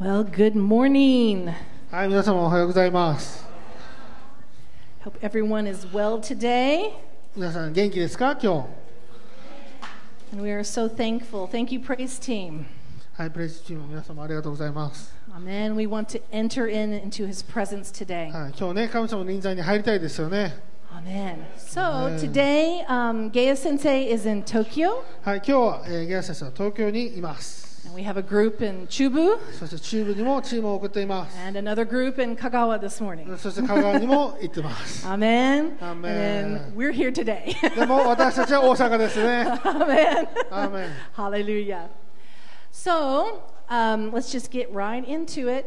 Well, good morning. はい、皆様おはようございます。 Hope everyone is well today. 皆さん元気ですか今 And we are so thankful. Thank you, Praise Team. 日。はい、プレイスチーム皆様ありがとうございます。 Amen. We want to enter in into his presence today. はい、今日ね、神様の臨在に入りたいですよね。 Amen. So Amen. today, um, Gaya Sensei is in Tokyo, はい、今日は、えー、ゲア先生は東京にいます。 and we have a group in Chubu そして中部にもチームを送っています。 and another group in Kagawa this morning. そして香川にも行ってます。 Amen. Amen. And then we're here today. でも私たちは大阪ですね。 Amen. アーメン Hallelujah. So um, let's just get right into it.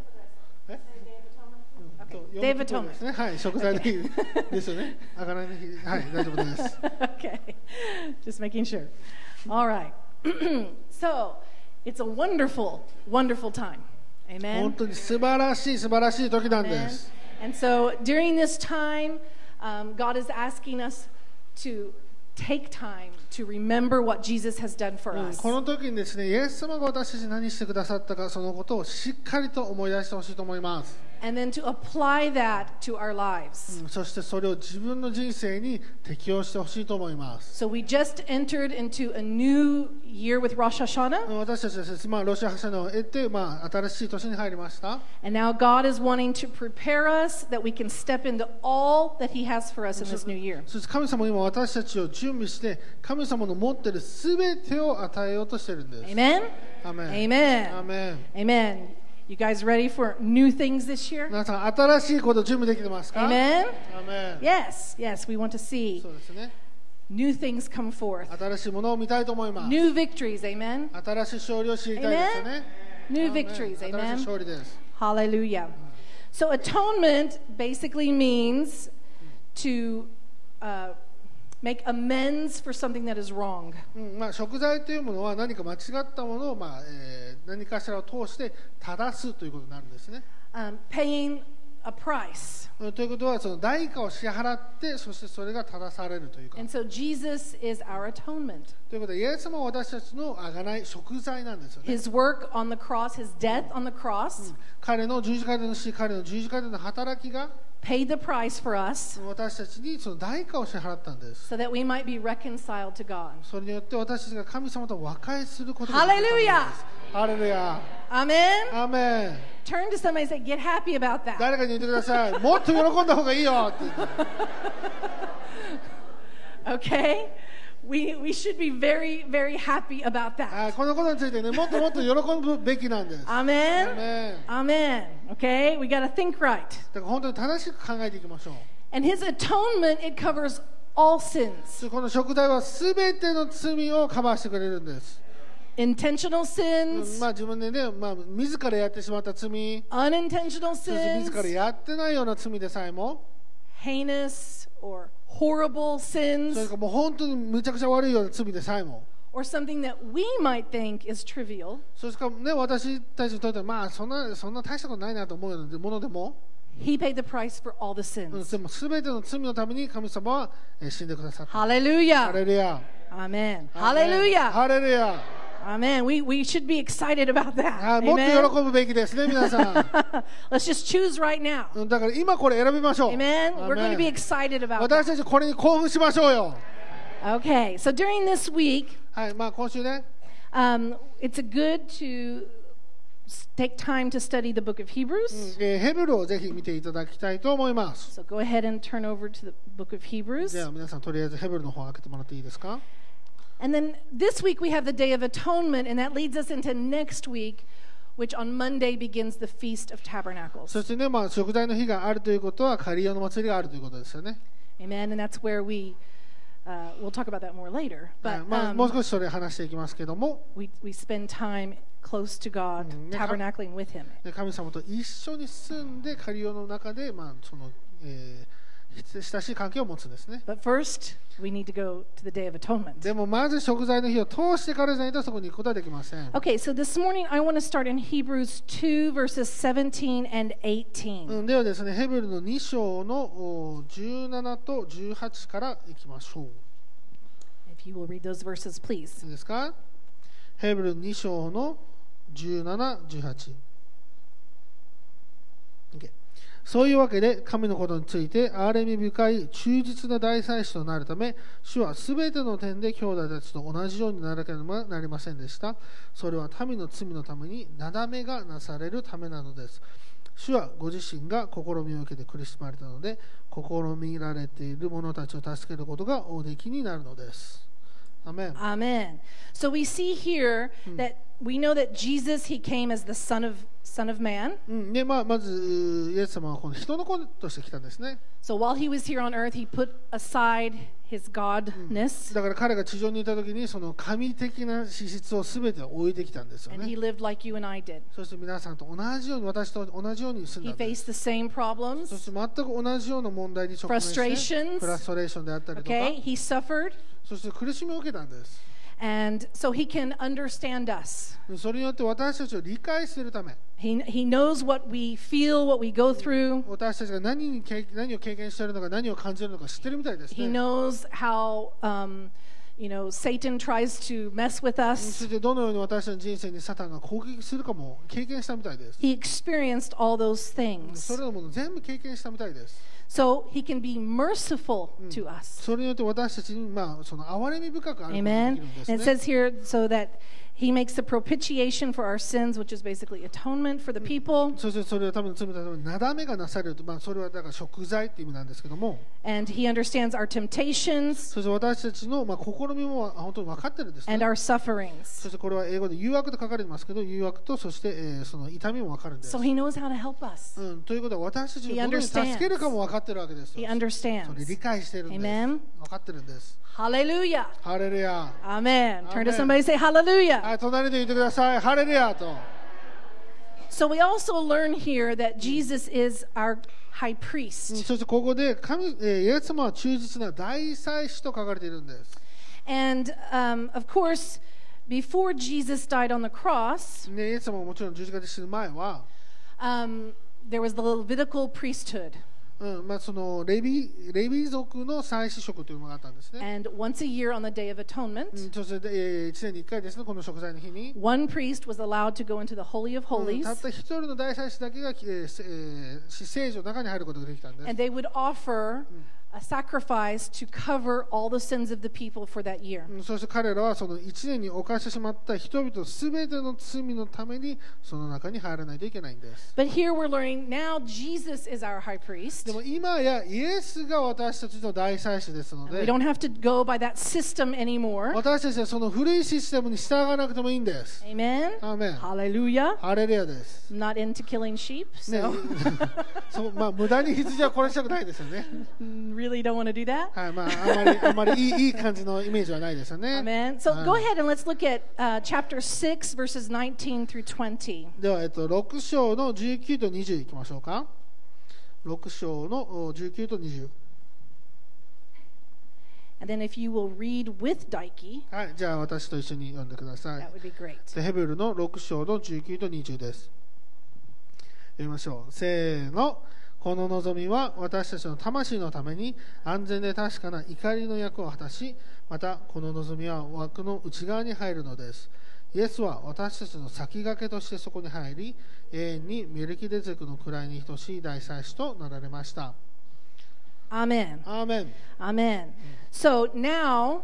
え Day of Atonement. ですね。はい、食材の日ですよね。あがらいの日。はい、大丈夫です。okay, just making sure. All right. so it's a wonderful, wonderful time. 本 Amen. 当に素晴らしい素晴らしい時なんで Amen. す。And so during this time, um, God is asking us to take time to remember what Jesus has done for うん us. この時にですね、イエス様が私たちに何してくださったか、そのことをしっかりと思い出してほしいと思います。And then to apply that to our lives. うんそしてそれを自分の人生に適用してほしいと思います。 So we just entered into a new year with Rosh Hashanah. 私たちはですね、まあ、ロシア発射のを得て、まあ、新しい年に入りました。 And now God is wanting to prepare us that we can step into all that He has for us in this new year. そして神様は今私たちを準備して、神様の持っているすべてを与えようとしているんです。 Amen? アメン。 Amen. アメン。 Amen. You guys ready for new things this year? 皆さん、新しいこと準備できてますか Amen? アメン。 Yes, yes, we want to see そうですね。 new things come forth. 新しいものを見たいと思います。 New victories, amen? 新しい勝利を知りたいですよね。 New アメン victories, 新しい amen? 勝利です。 Hallelujah. So, atonement basically means to uh, make amends for something that is wrong. うんまあ、食材というものは何か間違ったものを、まあえー何かしらを通して正すということになるんですね。Um, paying a price. ということは、その代価を支払って、そしてそれが正されるという。ということは、イエスも私たちのあい食材なんですよね。彼の十字架での死、彼の十字架での働きが。私たちにその代価を支払ったんです。それによって私たちが神様と和解すること。Amen? アーメン Turn to somebody and say, Get happy about that. 誰かに言ってください。もっと喜んだ方がいいよって。Okay? We, we should be very, very happy about that. はいこのことについてね、もっともっと喜ぶべきなんです。Amen? メン Amen. Okay? We got to think right. だから本当に正しく考えていきましょう。And his atonement, it covers all sins この食材はすべての罪をカバーしてくれるんです。Intentional うん sins, まあ自分でね、まあ、自らやってしまった罪、unintentional そして自ら sins, やってないような罪でさえも、heinous or horrible それ sins, かもう本当にむちゃくちゃ悪いような罪でさえも、or something that we might think is trivial, そしてかね、私たちにとっては、まあそんな、そんな大したことないなと思うようなものでも、he paid the price for all the うん、sins. でもすべての罪のために神様はえー死んでくださった。ハ Hallelujah. レルヤ。Amen. アーメン Hallelujah. ハレルヤ。Amen. We, we should be excited about は that. い、もっ Amen. と喜ぶべきですね、皆さん。 Let's just choose right now. うんだから今これ選びましょう。 Amen. ア We're ーメ going ン to be excited about 私 that. たちこれに興奮しましょうよ。 Okay. So during this week, はい、まあ今週ね、 um, it's a good to s- take time to study the book of Hebrews. えーヘブルをぜひ見ていただきたいと思います。 So go ahead and turn over to the book of じ Hebrews. ゃあ皆さんとりあえずヘブルの方開けてもらっていいですか And then this week we have the Day of Atonement, and that leads us into next week, which on Monday begins the Feast of Tabernacles. そしてね、まあ食材の日があるということはカリオの祭りがあるということですよね。 Amen. And that's where we, uh, we'll talk about that more later. はい But まあ、もう um, 少しそれ話していきますけども、 we, we spend time close to God, Mm, yeah. tabernacling with Him. で神様と一緒に住んでカリオの中で、まあそのえー 親しい関係を持つんですね But first, we need to go to the Day of Atonement. でもまず食材の日を通してからじゃないとそこに行くことはできません、Okay, so this morning I want to start in Hebrews 2, verses 17 and 18. うん、ではですねヘブルの2章のお17と18からいきましょう If you will read those verses, please. いいですかヘブル2章の17、18。OK そういうわけで、神のことについて、憐れみ深い忠実な大祭司となるため、主はすべての点で兄弟たちと同じようにならなければなりませんでした。それは民の罪のために、なだめがなされるためなのです。主はご自身が試みを受けて苦しまれたので、試みられている者たちを助けることがおできになるのです。アメン。Amen. So we see here that we know that Jesus he came as the son of son of man. うん、でまあ、まず、イエス様はこの人の子として来たんですね。So while he was here on earth, he put aside his godness だから彼が地上にいた時に、その神的な資質を全て置いてきたんですよ and he ね。lived like you and I did. そして皆さんと同じように、私と同じように住ん He だんです。faced the same そ problems. して全く同じような問題に直面して、Frustrations フラストレーションであったりとか、Okay? He suffered そして苦しみを受けたんです。and so he can understand us. それによって私たちを理解するため、He he knows what we feel, what we go through. 私たちが何に経何を経験しているのか、何を感じるのか知ってるみたいです He ね。knows how um, you know Satan tries to mess with そ us. してどのように私たちの人生にサタンが攻撃するかも経験したみたいです。He experienced all those そ things. れらのもの全部経験したみたいです。 So he can be merciful to us. それによって私たちに、まあ、その憐れみ深くあることがで Amen. きるんです And it ね。 says here so that he makes the propitiation for our sins, which is basically atonement for the people. そしてそれは多分罪のためになだめがなされると、まあ、それはだから食材っていう意味なんですけども、 And he understands our temptations そして私たちの、まあ、試みも本当に分かってるんですね and。our sufferings. そしてこれは英語で誘惑と書かれてますけど、誘惑とそして、えーその痛みも分かるんです。 So he knows how to help us. うん、ということは私たちを He どのように助 understands. けるかも分かってるわけですよ He それ understands. 理解してるんです。 Amen. 分かってるんです。 Hallelujah. ハレルヤ。 Amen. Turn to Amen. somebody and say hallelujah. はい、隣で言ってください。ハレルヤと。 So we also learn here that Jesus is our high うん priest. そしてここで神、えーイエス様は忠実な大祭司と書かれているんです。 And um, of course, before Jesus died on the cross, ね、イエス様ももちろん十字架で死ぬ前は、 um, there was the Levitical priesthood. うんまあ、そのレビレビ族の祭司職というのがあったんですね。And once a year on the Day of う Atonement, んそして、え1年に1回ですね、この食材の日に、one priest was allowed to go into the Holy of うん Holies, たった一人の大祭司だけが、えーせえー死聖所の中に入ることができたんです。and they would offer a sacrifice to cover all the sins of the people for that year. うんそして彼らはその1年に犯してしまった人々すべての罪のためにその中に入らないといけないんです。 But here we're learning now Jesus is our high priest. でも今やイエスが私たちの大祭司ですの We で、 don't have to go by that system anymore. 私たちはその古いシステムに従わなくてもいいんです。 Amen. アーメン Hallelujah. ハレルヤです。 I'm not into killing sheep, ね so、そうまあ無駄に羊は殺したくないですよね。 really don't want to do that. はい、まああまりあまりいいいい感じのイメージはないですよね。Amen. So Uh. go ahead and let's look at uh, chapter 6, verses 19 through 20. では、えっと、6章の19と20いきましょうか。6章のお19と20。And then if you will read with Daiki, はい、じゃあ私と一緒に読んでください that。would be great. でヘブルの6章の19と20です。読みましょう。せーの。この望みは私たちの魂のために安全で確かな怒りの役を果たし、またこの望みは枠の内側に入るのです。イエスは私たちの先駆けとしてそこに入り、永遠にメルキデゼクの位に等しい大祭司となられました。アーメン。Amen. So now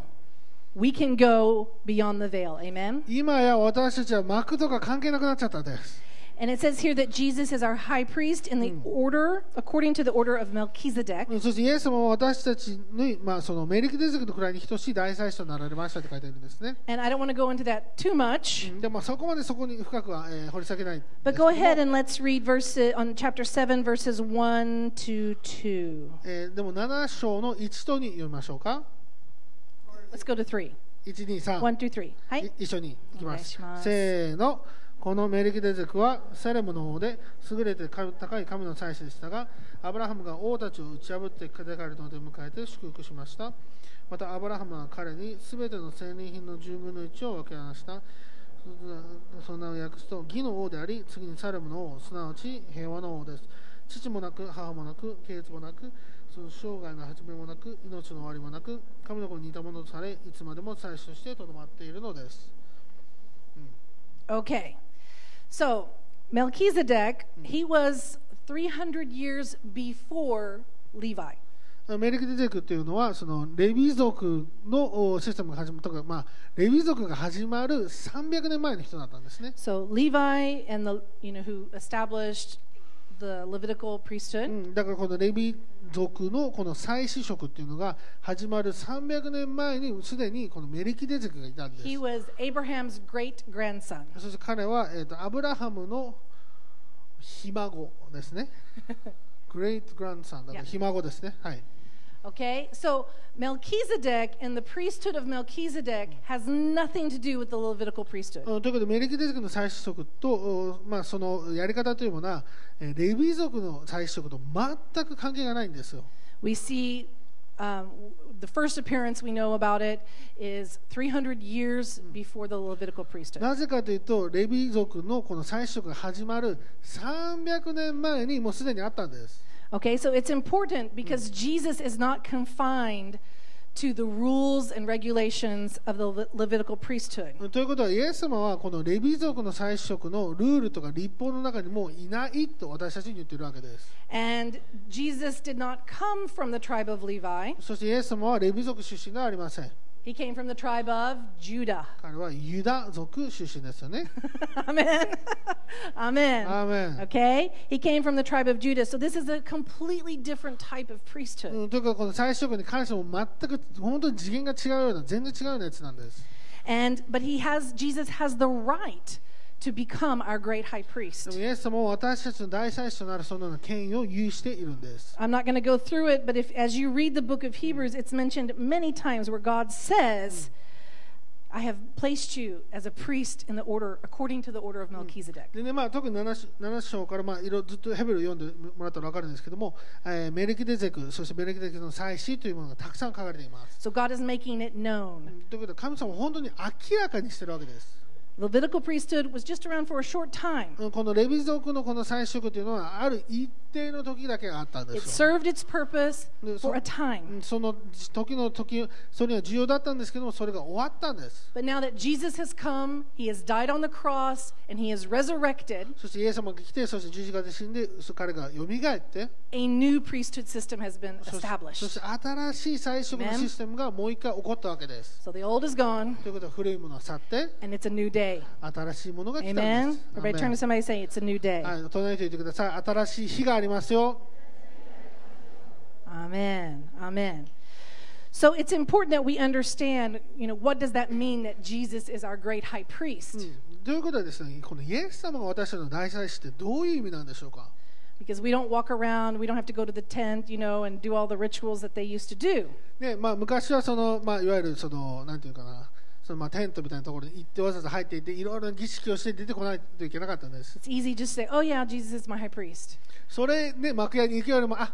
we can go beyond the veil. Amen. 今や私たちは幕とか関係なくなっちゃったんです。And it says here that Jesus is our high priest in the order, according to the order of Melchizedek. そしてイエス様は私たちに、まあ、そのメリキデゼクの位に等しい大祭司となられましたって書いてあるんですね。 And I don't want to go into that too much, でもそこまでそこに深くは、えー掘り下げないんですけ but ど go も ahead and let's read verse on chapter 7, verses 1 to 2. えーでも7章の1と2読みましょうか。 Let's go to 3. 1、2、3。 1 through 3. はいい一緒にいきますお願いしますせーの。 このメリキデゼクはセレムの王で優れて高い神の祭司でしたがアブラハムが王たちを打ち破ってくれるので迎えて祝福しました。またアブラハムは彼に全ての生年品の10分の1を分けました。そんなを訳すと義の王であり次にサレムの王すなわち平和の王です。父もなく母もなく系列もなくその生涯の始めもなく命の終わりもなく神の子に似たものとされいつまでも祭司としてとどまっているのです。うん。Okay. So, Melchizedek, he was 300 years before Levi. メリキデゼクというのはそのレビ族のおシステムが始まるとか、まあ、レビ族が始まる300年前の人だったんですね。 So Levi and the you know who established the Levitical う priesthood. ん、だからこのレビ族のこの祭司職っていうのが始まる300年前にすでにこのメリキデゼクがいたんです。He was Abraham's great grandson. そして彼は、えー、とアブラハムのひ孫ですね。グレートグランドさんだから.ひ孫ですね。はい。Okay, so Melchizedek and the priesthood of Melchizedek has nothing to do with the Levitical priesthood. うんということで、メリキデゼクの祭司職と、おまあ、そのやり方というものは、えーレビ族の祭司職と全く関係がないんですよ。We see um, the first appearance we know about it is 300 years before the Levitical priesthood. なぜかというと、レビ族のこの祭司職が始まる300年前にもうすでにあったんです。Okay, so it's important because Jesus is not confined to the rules and regulations of the Le- Levitical priesthood. ということは、イエス様はこのレビ族の祭司職のルールとか立法の中にもういないと私たちに言っているわけです。 And Jesus did not come from the tribe of Levi, そしてイエス様はレビ族出身ではありません。 he came from the tribe of Judah. 彼はユダ族出身ですよね。 Amen. Amen. アーメン。 Okay? He came from the tribe of Judah. So this is a completely different type of priesthood. うん、というかこの祭司職に関しても全く本当に次元が違うような全然違うようなやつなんです。 And but he has Jesus has the right to become our great high で priest. もイエス様は私たちの大祭司となるそのような権威を有しているんです。 I'm not going to go through it, but if as you read the book of Hebrews, it's mentioned many times where God says, I have placed you as a priest in the order according to the order of Melchizedek. でねまあ、特に 7, 7章から、まあ、いろずっとヘブルを読んでもらったら分かるんですけども、えーメレキデゼク、そしてメレキデゼクの祭司というものがたくさん書かれています。 So God is making it known. ということで神様は本当に明らかにしているわけです。 Levitical priesthood was just around for a short time. うんこのレビ族のこの祭司職というのはある一定の時だけがあったんで It すよ。 served its purpose Yeah, for so- a time. うんその時の時、それには重要だったんですけども、それが終わったんです。 But now that Jesus has come, he has died on the cross, and he is resurrected, そしてイエス様が来て、そして十字架で死んで、そ彼が蘇って、 a new priesthood system has been そしてそ established. して新しい祭司職の Amen. システムがもう一回起こったわけです。 So the old is gone, ということは古いものは去って、 and it's a new day. 新しいものが来たんで Amen. す。 Everybody turn to somebody and say, It's a new day. はい、隣に言ってください。新しい日がありますよ。 Amen. Amen. So it's important that we understand, you know, what does that mean that Jesus is our great high priest? ということはですね、このイエス様が私たちの大祭司ってどういう意味なんでしょうか Because we don't walk around, we don't have to go to the tent, you know, and do all the rituals that they used to do. ねまあ、昔はその、まあ、いわゆるその、なんていうかな、 そのまあテントみたいなところに行ってわざわざ入っていって、いろいろな儀式をして出てこないといけなかったんです。It's easy just to say, oh, yeah, Jesus is my high priest. それで幕屋に行くよりも、あ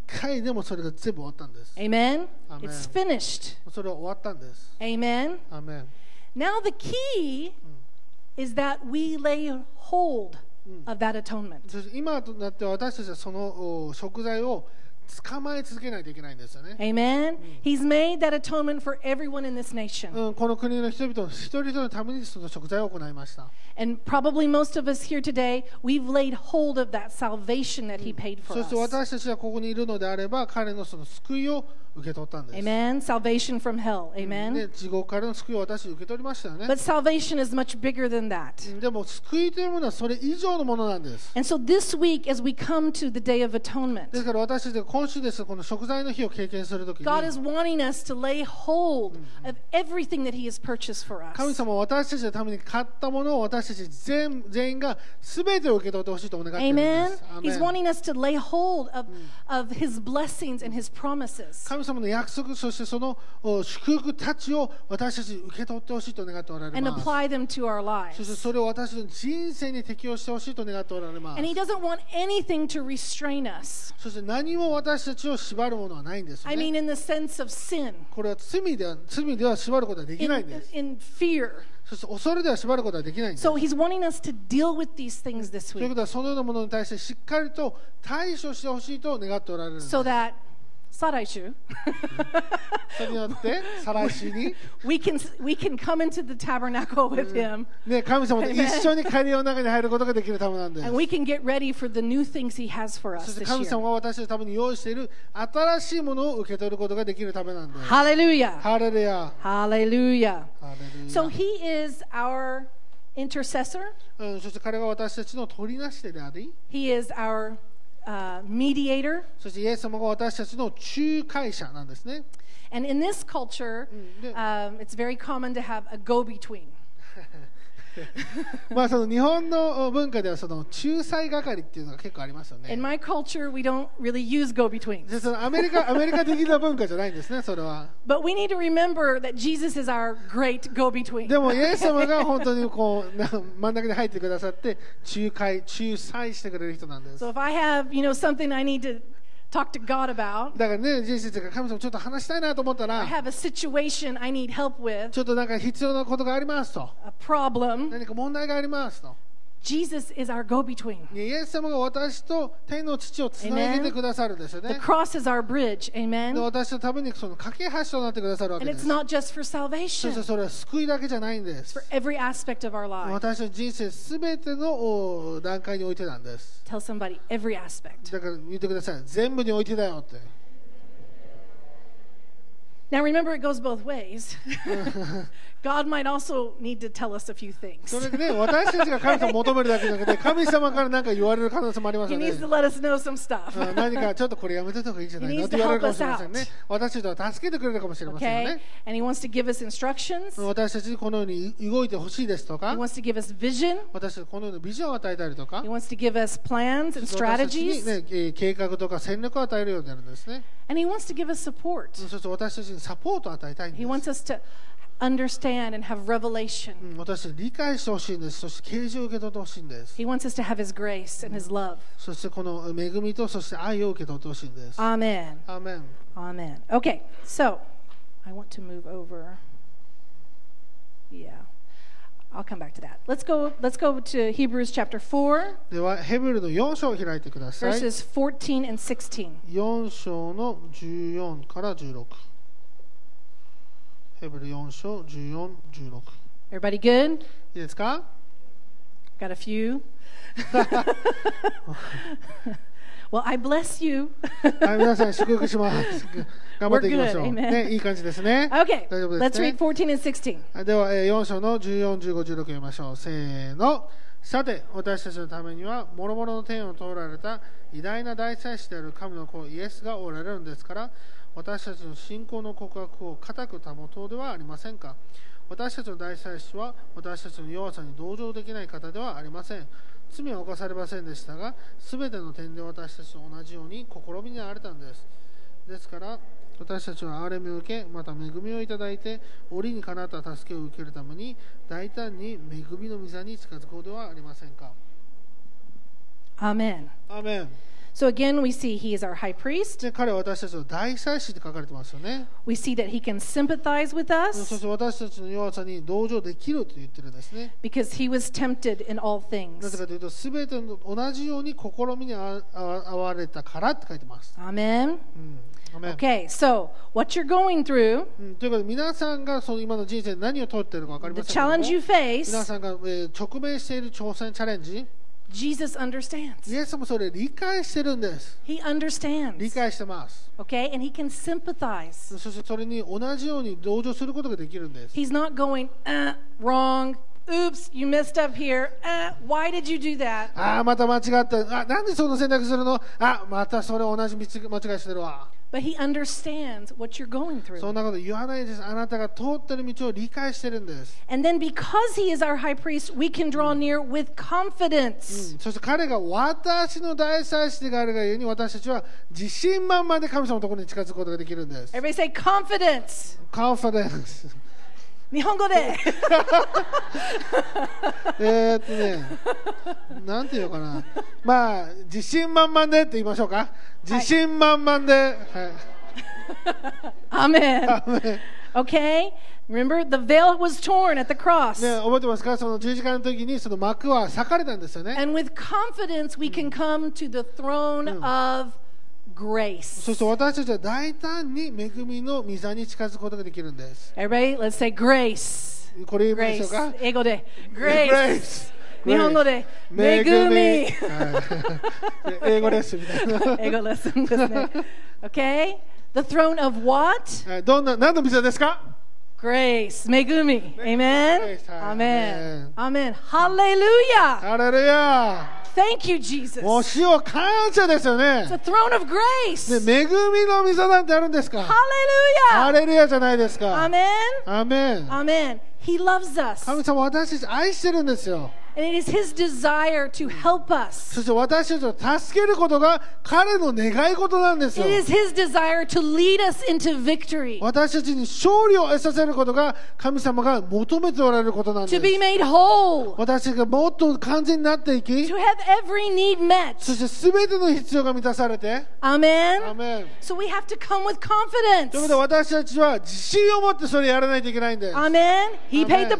回でもそれが全部終わったんです。Amen? Amen. It's finished. それは終わったんです。Amen? アーメン Now, the key is that we lay hold of that atonement. 今となって私たちはそのお食材を捕まえ続けないといけないんですよね。Amen. He's made that atonement for everyone in this nation. うん、この国の人々の一人一人のためにその食材を行いました。And probably most of us here today, we've laid hold of that salvation that He paid for そして us. 私たちはここにいるのであれば、彼のその救いを受け取ったんです。 Amen. Salvation from hell. で Amen. 地獄からの救いを私受け取りましたよね。 But salvation is much bigger than that. でも救いというものはそれ以上のものなんです。 And so this week, as we come to the Day of で Atonement, すから私たちが今週ですこの食材の日を経験するときに God is wanting us to lay hold of everything that He has purchased for 神 us. 様は私たちのために買ったものを私たち全全員が全てを受け取ってほしいとお願いしているんで Amen. す。アー He's メン wanting us to lay hold of, of His blessings and His promises 神 様の約束、そしてそのお祝福たちを私たち受け取ってほしいと願っておられます。そして.それを私の人生に適用してほしいと願っておられます.そして何も私たちを縛るものはないんですよ I ね。mean, in the sense of sin, これは罪では罪では縛ることはでき in, ないんです。in fear. そして恐れでは縛ることはできないんです。So He's wanting us to deal with these things this ということはそのようなものに対してしっかりと対処してほしいと願っておられるんです。so that, 再来週それによって再来週に、 we can we can come into the tabernacle with him ね、神様と一緒に帰りの中に入ることができるためなんです and。we can get ready for the new things he has for そ us して this 神 year 様が私たちのために用意している新しいものを受け取ることができるためなんです。 hallelujah ハレルヤ。 hallelujah ハレルヤ so he is our intercessor うん、そして彼は私たちの取りなし手であり、 he is our uh, mediator そしてイエス様が私たちの仲介者なんですね。 and in this culture Mm, um, it's very common to have a go-between まあその日本の文化ではその仲裁係っていうのが結構ありますよね。ア,メリカ アメリカ的な文化じゃないんですね、それは。でも、イエス様が本当にこう真ん中に入ってくださって仲介、仲裁してくれる人なんです。Talk to god about だからね、ジェイスが神様ちょっと話したいなと思った I ら、have a situation I need help with, ちょっとなんか必要なことがありますと。a problem. 何か問題がありますと。Jesus is our go between. イエス様が私と天の父をつなげてくださるんですよ The ね。cross is our bridge. で Amen. 私のためにその架け橋となってくださるわ And けで it's す。not just for そ salvation, してそれは救いだけじゃないんです。for every aspect of our life. 私の人生すべてのお段階においてなんです。Tell somebody every aspect. だから言ってください。全部においてだよって。Now remember, it goes both ways. God might also need to tell us a few そ things. れでね、私たちが神様を求めるだけじゃなくて、神様から何か言われる可能性もあります He よね needs。to let us know some stuff. うん何かちょっとこれやめといた方がいいんじゃない He の needs って to 言われるかも help しれません us ね out.。私たちを助けてくれるかもしれませんよ Okay? ね。 And He wants to give us instructions. 私たちにこのように動いてほしいですと He か、 wants to give us vision. 私たちにこのようなビジョンを与えたりとか He、wants to give us plans and 私たちに、 strategies. ね、えー計画とか戦略を与えるようになるんですね。 And He wants to give us support. そして私たちにサポートを与えたいん He です。 wants us to understand and have revelation. うん私たちに理解してほしいんです。そして啓示を受け取ってほしいんです。 He wants us to have His grace and His love. そしてこの恵みとそして愛を受け取ってほしいんです。 Amen. アーメン。 Amen. Okay, so I want to move over. Yeah. I'll come back to that. Let's go let's go to Hebrews chapter 4, では、ヘブルの4章を開いてください。 verses 14 and 16. 4章の14から16。ヘブル4章14、16。 Everybody good? いいですか Got a few? well, I bless you. はい、皆さん祝福します。頑張っていきましょう。We're good. Amen. ね、いい感じですね。Okay, 大丈夫です let's ね read。14 and 16. はいでは、えー4章の14、15、16読みましょう。せーの。さて、私たちのためには、諸々の天を通られた偉大な大祭司である神の子イエスがおられるんですから、私たちの信仰の告白を固く保とうではありませんか？私たちの大祭司は、私たちの弱さに同情できない方ではありません。罪は犯されませんでしたが、すべての点で私たちと同じように試みにあられたんです。ですから、私たちは憐れみを受け、また恵みをいただいて、折にかなった助けを受けるために、大胆に恵みの御座に近づこうではありませんか。アーメン。So again, we see he is our high priest. で彼は私たちの大祭司って書かれてますよね。 We see that he can sympathize with そ us して私たちの弱さに同情できると言ってるんですね。 because he was tempted in all なぜ things. かというと、すべての同じように試みにあああわれたからって書いてます。 Amen. うんアメン Okay, so what you're going through, うんということで、皆さんがその今の人生で何を通っているか分かり the ませんけども challenge you 皆 face, さんが、えー直面している挑戦、チャレンジ、 Jesus understands. イエスもそれ理解してるんです。 He 理 understands. 解してます。 Okay, and he can sympathize. そしてそれに同じように同情することができるんです。 He's not going, uh, wrong. Oops, you messed up here. Uh, why did you do that? ああ、また間違った。あなんでその選択するのあまたそれ同じ道間違いしてるわ。 But he understands what you're going そ through. んなこと言わないです。あなたが通ってる道を理解してるんです。 And then because he is our high priest, we can draw near with confidence. そして彼が私の大祭司であるがゆえに私たちは自信満々で神様のところに近づくことができるんです。 Everybody say confidence. カンファレンス。 日本語で。えーっとね、なんていうのかな。まあ、自信満々でって言いましょうか。自信満々で。はい。Amen. Okay? Remember, the veil was torn at the cross. ね、覚えてますかその十字架の時にその幕は裂かれたんですよね。And with confidence, we can come to the throne of そ grace. して私たちは大胆に恵みの御座に近づくことができるんです。Everybody, let's say grace. これ言いましょう Grace. か。英語で。Grace Grace. 日本語で。恵恵み。英語レッスンみたいな。英語レッスンですね。Okay? The throne of what? はいどんな、何の御座ですか？Grace. 恵み。Amen? Amen. Amen. Hallelujah. ハレルヤ Thank you, Jesus. もう主を感謝ですよね It's。a throne of grace. ね恵みの御座なんてあるんですかハ Hallelujah. レルヤじゃないですか。Amen. アーメン Amen. He loves us. 神様私たち愛してるんですよ。And it is His desire to help us. そして私たちを助けることが彼の願い事なんですよ It。is His desire to lead us into victory, 私たちに勝利を得させることが神様が求めておられることなんで to be す。 made whole, 私たちがもっと完全になっていき to、have every need そ met. して全ての必要が満たされて、ア Amen. メン So we have to come with ということで confidence. 私たちは自信を持ってそれやらないといけないんです。 Amen. He paid the Amen.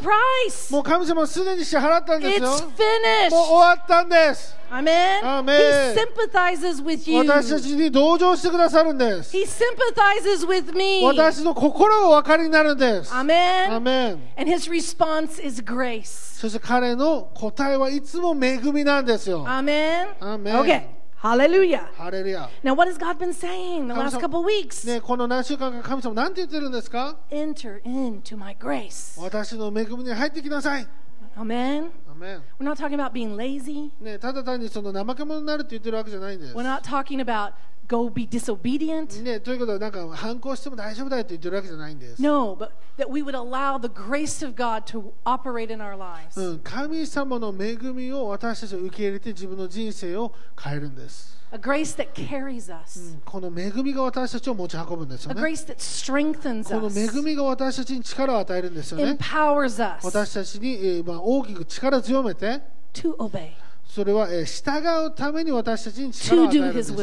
price. もう神様はすでに支払ったんです よ。もう finished. 終わったんです。Amen. Amen. He sympathizes with you. 私たちに同情してくださるんです。He sympathizes with me. 私の心がお分かりになるんです。ア Amen. メン And his response is grace. そして彼の答えはいつも恵みなんですよ。Amen. Amen. Okay. Hallelujah. ハレルヤ。Now, what has God been saying the last couple weeks? ね、この何週間か神様何て言ってるんですか Enter into my grace. 私の恵みに入ってきなさい。Amen. アメン We're not talking about being lazy. ね、ただ単にその怠け者になるって言ってるわけじゃないんです。 We're not talking about go be disobedient. ね、ということはなんか反抗しても大丈夫だよって言ってるわけじゃないんです。No, but that we would allow the grace of God to operate in our lives. うん、神様の恵みを私たちは受け入れて自分の人生を変えるんです。A grace that carries う us. んこの恵みが私たちを持ち運ぶんですよ A ね。grace that strengthens この us. 恵みが私たちに力を与えるんですよね。Empowers us 私たちに、えーまあ、大きく力強めて、to obey. それは従うために私たちに力を与えるんです。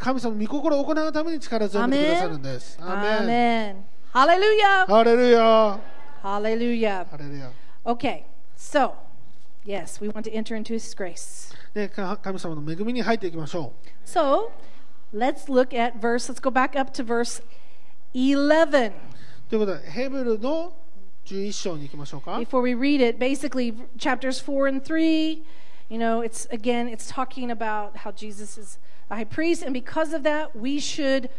神様の御心を行うために力強めてくださるんです。アメン。ハレルヤハレルヤハレルヤハレルヤ Okay, so, yes, we want to enter into His grace. let's look at verse, let's go back up to verse 11. Before we read it, basically, chapters 4 and 3. you know, it's again, it's talking about how Jesus is a high priest, and because of that, we should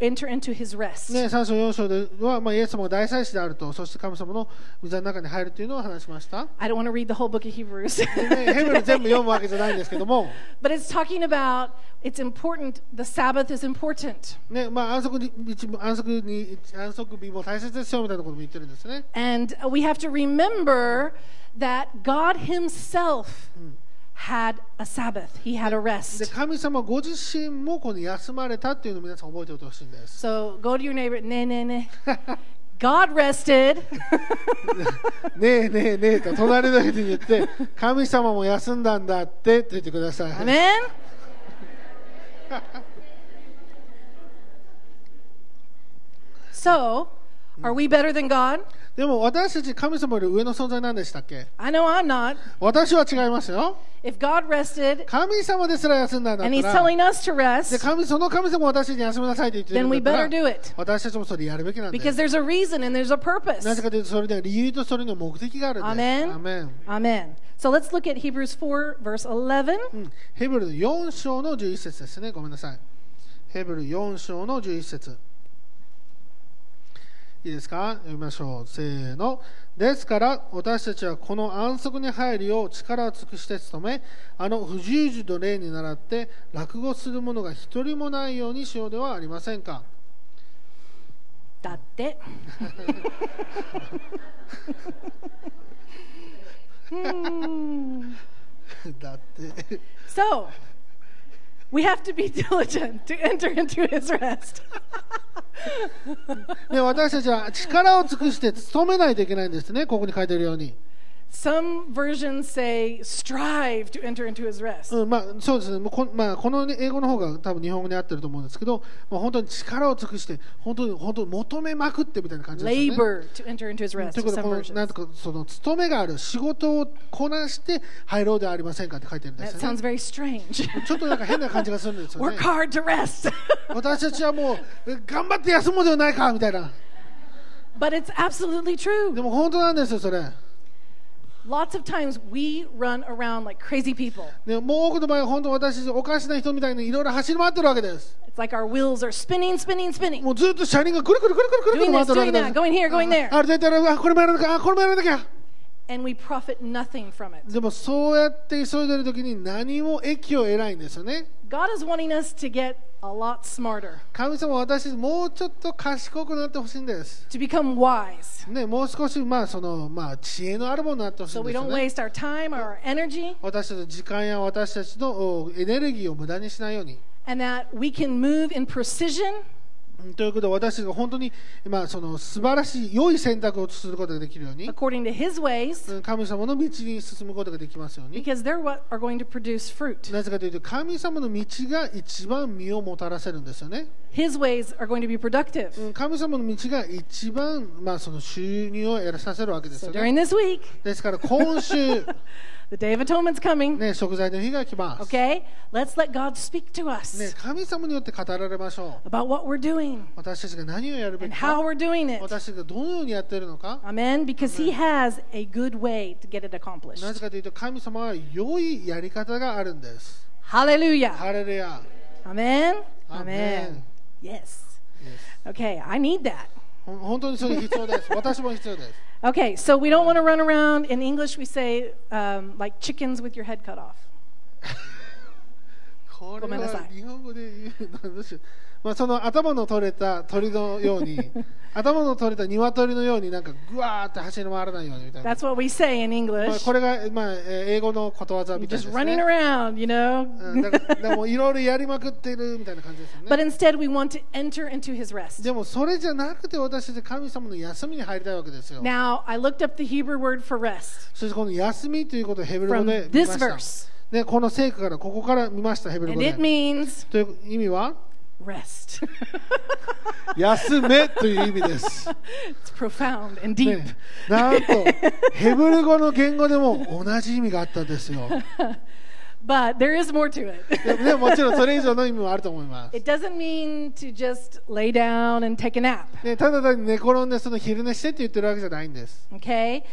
enter into his rest. ね、3章4章では、まあ、イエス様が大祭司であると、そして神様の御座の中に入るというのを話しました。 I don't want to read the whole book of Hebrews. でね、ヘブル全部読むわけじゃないんですけども、 But it's talking about it's important, the Sabbath is important. ねまあ、安息日も安息に安息日も大切ですよみたいなことも言ってるんですね。 And we have to remember that God Himself had a Sabbath, He had a で rest. 神様ご自身もこの休まれたっていうのを皆さん覚えておいてほしいんです。 So go to your neighbor, ne, ne, ne. God rested. ねえねえねえと隣の人に言って、神様も休んだんだってって言ってください。 Amen? So, are we better than God? でも私たち神様より上の存在なんでしたっけ I know I'm not. 私は違いますよ。 If God rested 神様ですら休んだんだっ and た He's ら、 telling us to で rest, 神その神様は私たちに休みなさいと言ってる then ん we だった better ら、 do it 私たちもそれやるべきなんで because す。 there's a reason and there's a な purpose. ぜかというと、それには理由とそれには目的があるんです。 Amen. アメン Amen. So let's look at Hebrews 4, verse 11. うんヘブル4章の11節ですね。ごめんなさい。ヘブル4章の11節 いいですか？読みましょう。せーの。ですから、私たちはこの安息に入るよう力を尽くして努め、あの不従順の例に倣って、落語する者が一人もないようにしようではありませんか？だって。Hmm. だって。So, we have to be diligent to enter into his rest. ね、私たちは力を尽くして努めないといけないんですね。ここに書いてあるように。 Some versions say strive to enter into his rest. うんまあ、そうですね、もうこ,、まあ、この、ね、英語の方が多分日本語に合ってると思うんですけど、まあ、本当に力を尽くして、本当に本当に求めまくってみたいな感じですよね。Labor to enter into his とい rest. うことでこの.なんとかその務めがある仕事をこなして入ろうではありませんかって書いてるんで That すよ sounds ね。very strange. ちょっとなんか変な感じがするんですよ Work ね。hard to rest. 私たちはもうえ頑張って休もうではないかみたいな。but it's absolutely で true. も本当なんですよ、それ。Lots of times we run around like crazy people. でもう多くの場合、本当私たちおかしな人みたいにいろいろ走り回ってるわけです。 It's like our wheels are spinning, spinning, spinning. もうずっと車輪がくるくるくるくるくるく Doing る回 this, ってるわけ doing で that, す。 going here, going there. あれ絶対やらあこれもやらなきゃあこれもやらなきゃ And we profit nothing from it. でもそうやって急いでる時に何も益を得ないんですよね God is wanting us to get a lot smarter, 神様は私もうちょっと賢くなってほしいんです、 to become wise, ね、もう少しまあそのまあ知恵のあるものになってほしい so ん we ですよ don't ね waste our time or our energy, 私たちの時間や私たちのおエネルギーを無駄にしないように and that we can move in precision うん ということで私が本当に、まあ、その素晴らしい良い選択をすることができるように according to His ways, うん神様の道に進むことができますように because they're what are going to produce fruit. なぜかというと神様の道が一番実をもたらせるんですよね His ways are going to be productive. うん神様の道が一番、まあ、その収入を得らさせるわけです So よね during。this week, ですから今週、the Day of Atonement's coming. ね、食材の日が来ます。 Okay, let's let God speak to ね us、神様によって語られましょう。 about what we're doing 私たちが何をやるべ and き how か、 we're doing it. 私たちがどのようにやっているのか。 Amen. Because He has a good way to get it accomplished. なぜかというと、神様は良いやり方があるんです。 Hallelujah. ハレルヤ。 Amen. Amen. Yes. Okay, I need that. ほん本当にそれ必要です。私も必要です。 Okay, so we don't want to run around. In English, we say um, like chickens with your head cut off. これごめんなさはい日本語で言うのまあ、その頭の取れた鳥のように 頭の取れた鶏のようになんかぐわーって走り回らないようにみたいな、That's what we say in まあ、English. これが、まあ、えー英語のことわざみたいで just す running ね around, you know. うんだからだからもういろいろやりまくってるみたいな感じですよ But ね instead, we want to enter into His rest. でもそれじゃなくて私たち神様の休みに入りたいわけですよ Now, I looked up the Hebrew word for rest そしてこの休みということをヘブル語 from で見 this ました verse, ね、この聖句からここから見ましたヘブル and 語で it means という意味は？rest. 休めという意味です it's profound and deep. ね、なんとヘブル語の言語でも同じ意味があったんですよ But there is more to it. でもちろんそれ以上の意味もあると思います、It doesn't mean to just lay down and take a nap. ね、ただ単に寝転んでその昼寝してって言ってるわけじゃないんです Okay?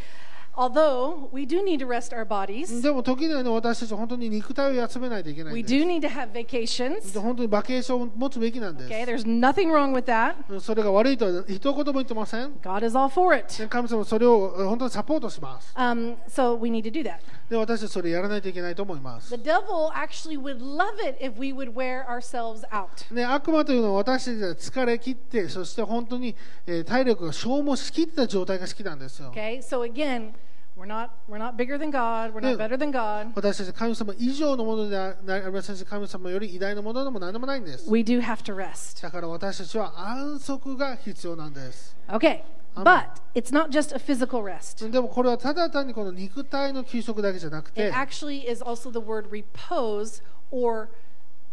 Although we do need to rest our bodies, でも時にはね私たち本当に肉体を休めないといけない we んです do need to have vacations. で本当にバケーションを持つべきなんです、 Okay? There's nothing wrong with that. うんそれが悪いとは一言も言ってません God is all for it. で神様はそれをうん本当にサポートします Um, so we need to do that. で私たちそれやらないといけないと思います The devil actually would love it if we would wear ourselves out. ね、悪魔というのは私たちが疲れ切ってそして本当に、えー体力が消耗しきった状態が好きなんですよ Okay? So again, we're not we're not bigger than God. We're not better than God. 私たち神様以上のものでありませんし神様より偉大なものでも何でもないんです We do have to rest. だから私たちは安息が必要なんです Okay. But it's not just a physical rest. でもこれはただ単にこの肉体の休息だけじゃなくて It actually is also the word repose or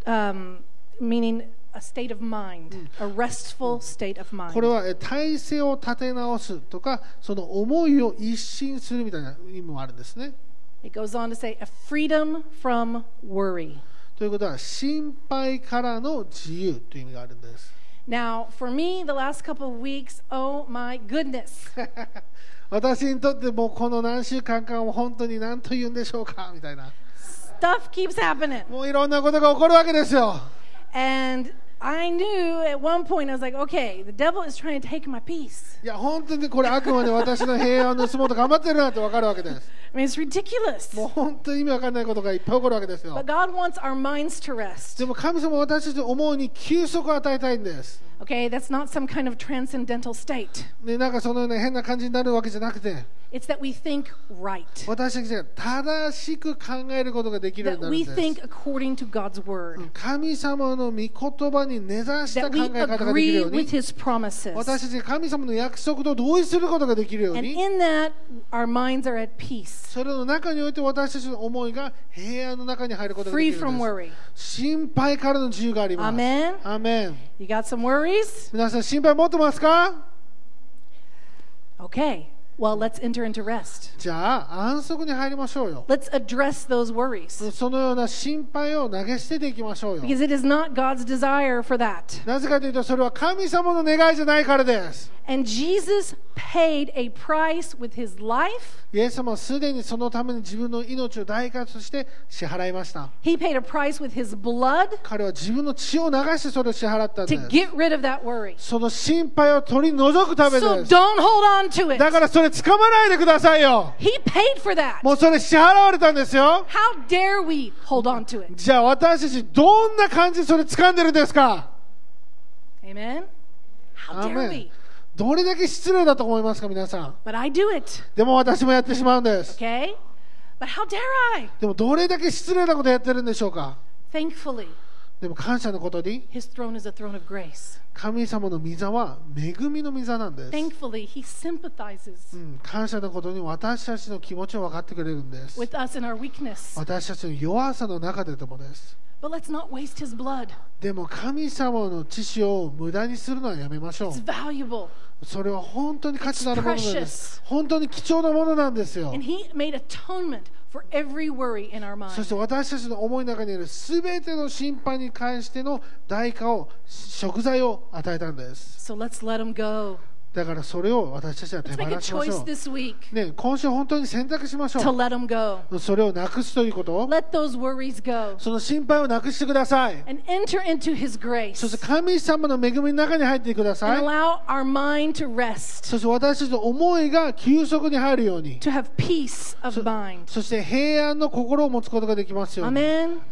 um, meaning a state of mind, a restful state of これ mind. はえ体勢を立て直すとかその思いを一新するみたいな意味もあるんですね It goes on to say a freedom from worry. ということは心配からの自由という意味があるんです Now, for me, the last couple of weeks, oh my goodness. 私にとってもうこの何週間かは本当に何と言うんでしょうかみたいな Stuff keeps happening. もういろんなことが起こるわけですよ And I knew at one point, I was like, okay, the devil is trying to take my peace. いや本当にこれあくまで私の平安を盗もうと頑張ってるなって分かるわけです I mean, it's ridiculous. もう本当に意味わかんないことがいっぱい起こるわけですよ But God wants our minds to rest. でも神様は私たちの思うに休息を与えたいんです。 Okay, that's not some kind of transcendental state. でなんかそのような変な感じになるわけじゃなくて、 It's that we think right. 私たちが正しく考えることができるようになるんです。神様の御言葉に根ざした考え方ができるように。私たちが神様の約束と同意することができるように。それの中において私たちの思いが平安の中に入ることができるんです。心配からの自由があります。アメン You got some worries? 皆さん心配持ってますか ?Okay. Well, let's enter into rest. じゃあ安息に入りましょうよ。Let's address those worries そのような心配を投げ捨てていきましょうよ。because it is not God's desire for that. なぜかというと、それは神様の願いじゃないからです。And Jesus paid a price with his life. イエス様はすでにそのために自分の命を代価として支払いました。He paid a price with his blood 彼は自分の血を流してそれを支払ったん to です。get rid of that worry. その心配を取り除くため So です。don't hold on to だ it. からそれ掴まないでくださいよ。He paid for that. もうそれ支払われたんですよ。How dare we hold on to it? じゃあ私たちどんな感じでそれ掴んでるんですか？Amen? How dare we? どれだけ失礼だと思いますか皆さん？But I do it. でも私もやってしまうんです。Okay? But how dare I? でもどれだけ失礼なことやってるんでしょうか？Thankfully, でも感謝のことに神様の御座は恵みの御座なんです、感謝のことに私たちの気持ちを分かってくれるんです。私たちの弱さの中でともです。でも神様の父を無駄にするのはやめましょう。それは本当に価値のあるものです。本当に貴重なものなんですよ。For every worry in our そし.て私たちの思いの中にある全ての心配に関しての代価を食材を与えたんです So let's let him go. だからそれを私たちは手放しましょう。ね、今週本当に選択しましょう。それをなくすということ。その心配をなくしてください。そして神様の恵みの中に入ってください。そして私たちの思いが休息に入るように。そ,そして平安の心を持つことができますように。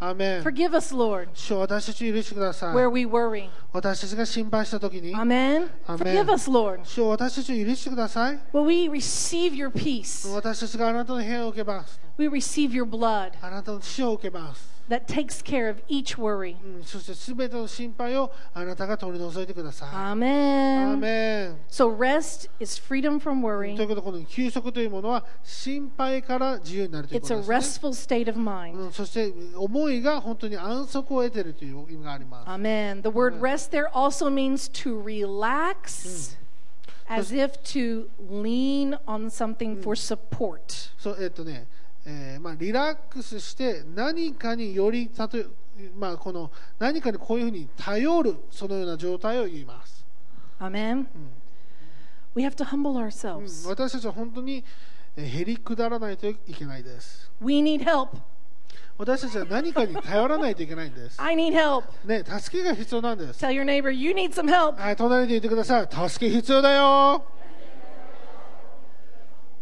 アメン。Forgive us, Lord. 主を私たちを許してください。私たちが心配したときに。アメン。Forgive us, Lord. 主を私たちを許してください。Will we receive your peace? 私たちがあなたの部屋を受けます。We receive your blood あなたの死を受けます。that takes care of each worry. うん、そしてすべての心配をあなたが取り除いてください。Amen. メン。So rest is freedom from と worry. いうことで、この休息というものは心配から自由になるというこ It's と a です、ね restful state of mind. うん。そして思いが本当に安息を得ているという意味があります。Amen. The word rest there also means to relax, as if to lean on something for support. そうえっとね、えーまあ、リラックスして何かによりたとえ、まあ、この何かにこういうふうに頼るそのような状態を言います。Amen. We have to humble うん ourselves. 私たちは本当にえーへりくだらないといけないです。We need help. 私たちは何かに頼らないといけないんです。I need help. ね、助けが必要なんです。Tell your neighbor, you need some help. はい、隣で言ってください。助け必要だよ。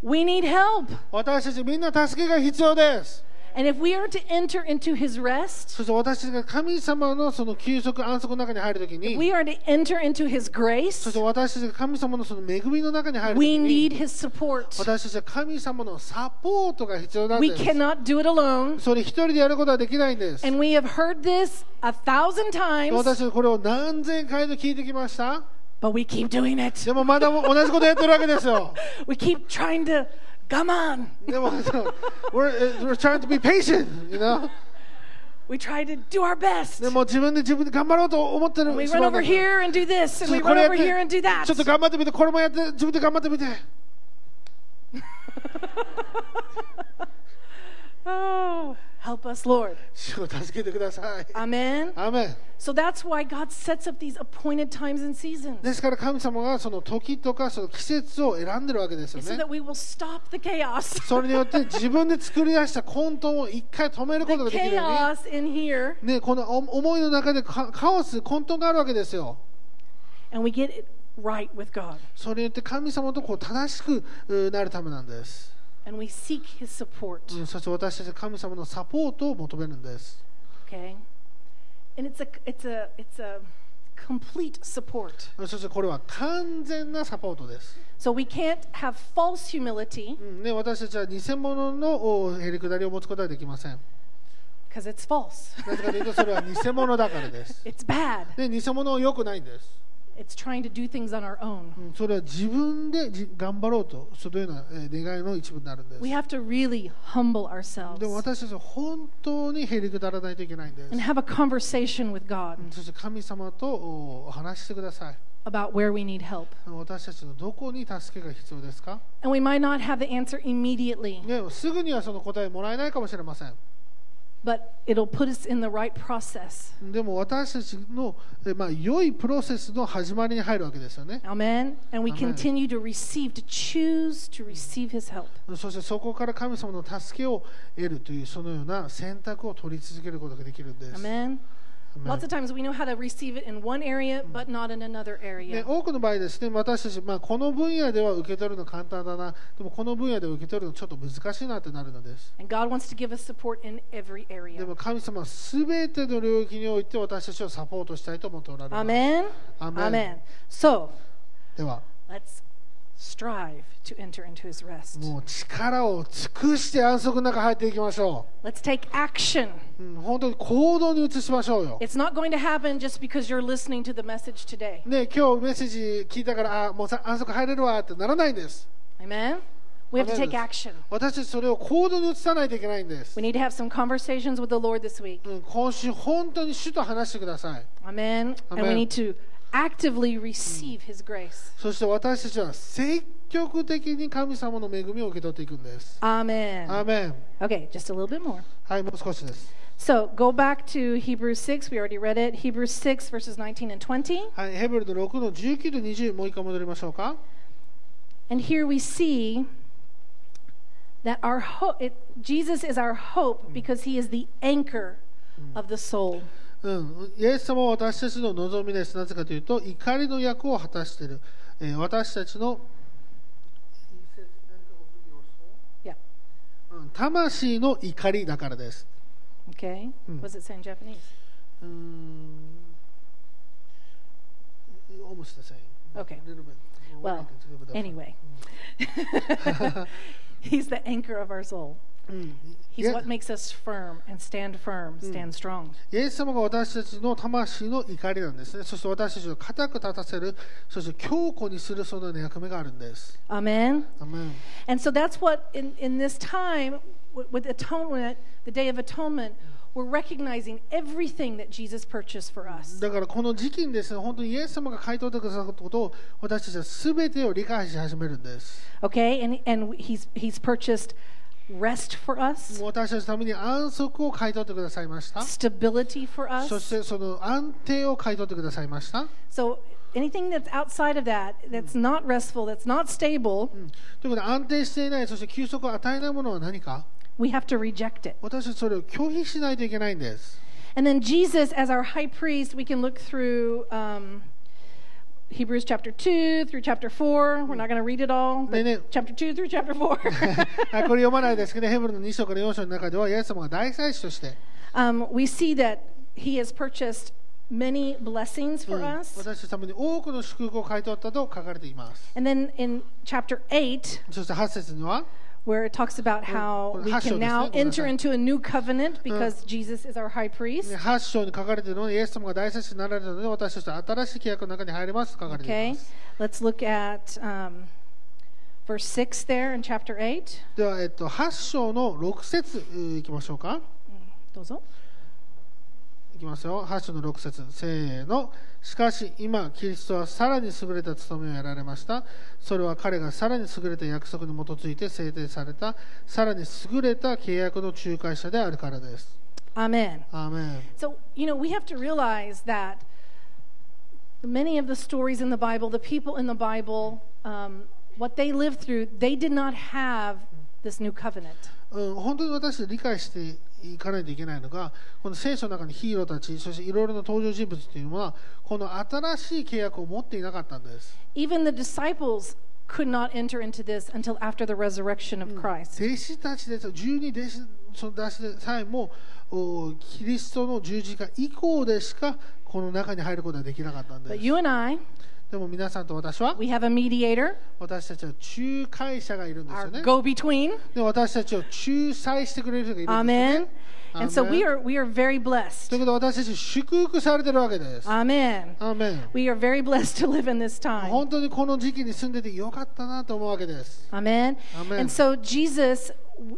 We need help. 私たちみんな助けが必要です。And if we are to enter into his rest, そして私たちが神様のその休息、安息の中に入るときに、we are to enter into his そ grace, して私たちが神様のその恵みの中に入るとき we に、need his support. 私たちは神様のサポートが必要なん We です。cannot do it alone. それ一人でやることはできないんです。And we have heard this a thousand 私 times, たちはこれを何千回と聞いてきました。but we keep doing it. でもまだ同じことやってるわけですよ。We keep trying to come on. でも、そう we're, we're trying to be patient, you know? We try to do our best. でもう自分で自分で頑張ろうと思ってる We しま run うんだ over けど here and do this, ちょ and っ we とこ run れやっ over here and do て that. ちょっと頑張ってみてこれもやって自分で頑張ってみて Oh, help us, Lord. 主を助けてください Amen. アーメン So that's why God sets up these appointed times and seasons. ですから神様がその時とかその季節を選んでるわけですよ So ね that we will stop the chaos. それによって自分で作り出した混沌を一回止めることが The できるように chaos in here, ね、このお思いの中でカカオス、混沌があるわけですよ。and we get it right with God. それによって神様とこう正しくうなるためなんです。そして私たち神様のサポートを求めるんです。そしてこれは完全なサポートです。ね、私たちは偽物のへりくだりを持つことはできません。なぜかというとそれは偽物だからです。で、偽物は良くないんです。It's trying to do things on our own. うんそれは自分でじ頑張ろうと、そういうようなえー願いの一部になるんです We。have to really humble ourselves でも私たちは本当にへりくだらないといけないんです and。have a conversation with God そして神様とおお話ししてください。 about where we need help. 私たちのどこに助けが必要ですか、 And we might not have the answer immediately, でも私たちの、良いプロセスの始まりに入るわけですよね。そしてそこから神様の助けを得るというそのような選択を取り続けることができるんです。多くの場合ですね、私たち、まあ、この分野では受け取るの簡単だな、でもこの分野で受け取るのちょっと難しいなってなるのです。でも神様はすべての領域において私たちをサポートしたいと思っておられます。では。もう力を尽くして安息の中に入っていきましょう。本当に行動に移しましょうよ。ね今日メッセージ聞いたから、あもう安息入れるわってならないんです。私たちそれを行動に移さないといけないんです。今週、本当に主と話してください。actively receive His grace. そして私たちは積極的に神様の恵みを受け取っていくんです。 Amen. アーメン。 Okay, just a little bit more. はい、もう少しです。 So go back to Hebrews 6. We already read it. Hebrews 6, verses 19 and 20. はい、ヘブルの6の19と20、もう一回戻りましょうか。 And here we see that our hope, it, Jesus is our hope because he is the anchor of the soul. うん、イエス様は私たちの望みです。なぜかというと、怒りの役を果たしている。えー私たちの、Yeah. うん魂の怒りだからです。Okay. Does it say in Japanese? うーん almost the same. Okay. A little bit. Well, anyway. he's the anchor of our soul. うん、He's イエ what makes us firm and stand firm, stand strong. イエス様が私たちの魂の怒りなんですね。そして私たちを固く立たせる、そして強固にするそのような役目があるんです。Amen. アメン And so that's what, in, in this time, with, atonement, the Day of Atonement, we're recognizing everything that Jesus purchased for us. だからこの時期にですね、本当にイエス様が買い取ってくださったことを私たちは全てを理解し始めるんです。Okay? And, and he's, he's purchased rest for us, 私たちのために安息を買い取ってくださいました。 stability for そし us. てその安定を買い取ってくださいました。 So anything that's outside of that, that's not restful, that's not stable, うんということで安定していない、そして休息を与えないものは何か we have to reject it. 私たちそれを拒否しないといけないんです。 And then Jesus, as our high priest, we can look through um, Hebrews chapter 2 through chapter 4. We're not going to read it all, but No, no. chapter 2 through chapter 4. はいこれ読まないですけど、ヘブルの2章から4章の中では、イエス様が大祭司として、 um, we see that he has purchased many blessings う for ん us. 私たちのために多くの祝福を買い取ったと書かれています。 And then in chapter 8, そして8節には、 where it talks about how we can now enter into a new covenant because Jesus is our high priest. 8章に書かれているのは、イエス様が大祭司になられたので、私たちは新しい契約の中に入れますと書かれてい Okay, ます。let's look at um, verse 6 there in chapter 8. では、えっと、8章の6節えーいきましょうか。どうぞ。いきますよ8章の6節せーのしかし今キリストはさらに優れた務めをやられましたそれは彼がさらに優れた約束に基づいて制定されたさらに優れた契約の仲介者であるからです Amen. アーメン So, you know, we have to realize that many of the stories in the Bible, the people in the Bible, um, what they lived through, they did not have this new covenant. うん、本当に私理解していかないといけないのが、この聖書の中にヒーローたち、そしていろいろな登場人物というのは、この新しい契約を持っていなかったんです。Even the disciples could not enter into this until after the resurrection of Christ. 弟子たちで、十二弟子その弟子でさえも、おキリストの十字架以降でしか、この中に入ることはできなかったんで But す。you and I, でも皆さんと私は、we have a mediator, 私たちは仲介者がいるんですよね。go between. で私たちを仲裁してくれる人がいるんですよ Amen. ね。And so we Amen. are we are very と blessed. いうことで私たち祝福されてるわけです。Amen. アーメン We are very blessed to live in this time. 本当にこの時期に住んでてよかったなと思うわけです。Amen. Amen. And so Jesus